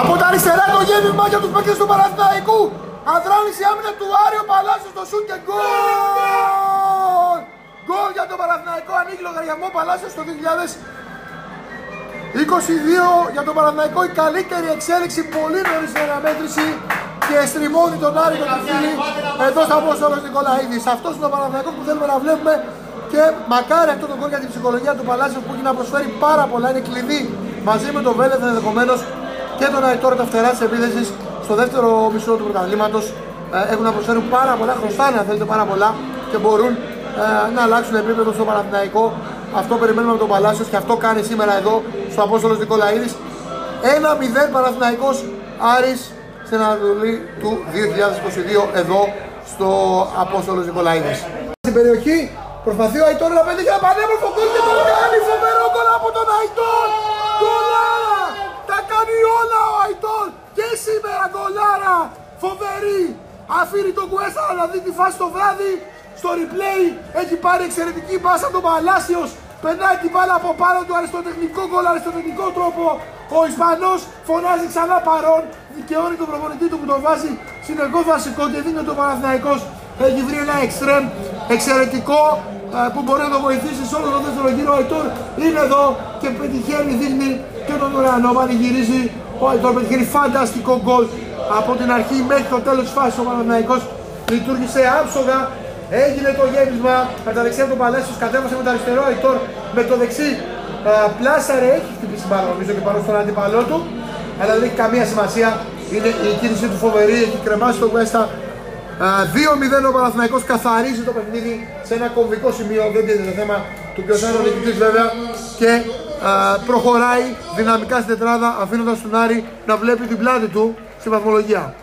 Από τα αριστερά το γέμισμα για τους παίκτες του Παναθηναϊκού. Αδράνησε η άμυνα του Άριο Παλάσιος στο σουτ και γκολ! Γκολ για τον Παναθηναϊκό, ανοίγει λογαριασμό Παλάσιος στο 2022 για τον Παναθηναϊκό η καλύτερη εξέλιξη, πολύ νωρίς στην αναμέτρηση και στριμώνει τον Άρη τον Αφίλη εδώ στα Απόστολος Νικολαίδης. Αυτός είναι ο Παναθηναϊκός που θέλουμε να βλέπουμε και μακάρι αυτό το γκολ για την ψυχολογία του Παλάσιο που έχει να προσφέρει πάρα πολλά, είναι κλειδί μαζί με τον Βέλεθ ενδεχομένως και τον Αϊτόρ τα φτερά τη επίθεσης στο δεύτερο μισό του πρωταθλήματος. Ε, έχουν να προσφέρουν πάρα πολλά, χρωστάνε αν θέλετε πάρα πολλά και μπορούν ε, να αλλάξουν επίπεδο στο Παναθηναϊκό. Αυτό περιμένουμε από τον Παλάσιος και αυτό κάνει σήμερα εδώ στο Απόστολος Νικολαίδης. 1-0 Παναθηναϊκός Άρης στην Ανατολή του 2022 εδώ στο Απόστολος Νικολαίδης. Στην περιοχή προσπαθεί ο Αϊτόρ να πετύχει ένα πανέμορφο γκολ και το κάνει φοβερό γκολ από τον Αϊτόρ. Γκολάρα! Τα κάνει όλα ο Αϊτόρ και σήμερα γκολάρα φοβερή. Αφήνει τον Κουέστα να δει τη φάση το βράδυ στο replay έχει πάρει εξαιρετική μπάσα τον Παλάσιος περνάει την μπάλα από πάνω του αριστοτεχνικό γκολ, αριστοτεχνικό τρόπο ο Ισπανός φωνάζει ξανά παρόν δικαιώνει τον προπονητή του που τον βάζει συνεχώς βασικό και δίνει τον Παναθηναϊκός έχει βρει ένα εξτρέμ εξαιρετικό που μπορεί να το βοηθήσει σε όλο το δεύτερο γύρο. Ο Αϊτόρ είναι εδώ και πετυχαίνει, δείχνει και τον ουρανό. Πανηγυρίζει ο Αϊτόρ, πετυχαίνει φανταστικό γκολ από την αρχή μέχρι το τέλος της φάσης. Ο Παναθηναϊκός λειτουργήσε άψογα. Έγινε το γέμισμα. Με τα δεξιά του Παλέσιο, κατέβασε με το αριστερό. Αϊτόρ με το δεξί πλάσαρε, έχει χτυπήσει μπάλα νομίζω και πάνω στον αντίπαλό του, αλλά δεν έχει καμία σημασία. Είναι η κίνηση του φοβερή, έχει κρεμάσει το West 2-0 ο Παναθηναϊκός καθαρίζει το παιχνίδι σε ένα κομβικό σημείο, δεν είναι το θέμα του ποιος είναι ο νικητής βέβαια. Και α, προχωράει δυναμικά στην τετράδα αφήνοντας τον Άρη να βλέπει την πλάτη του στη βαθμολογία.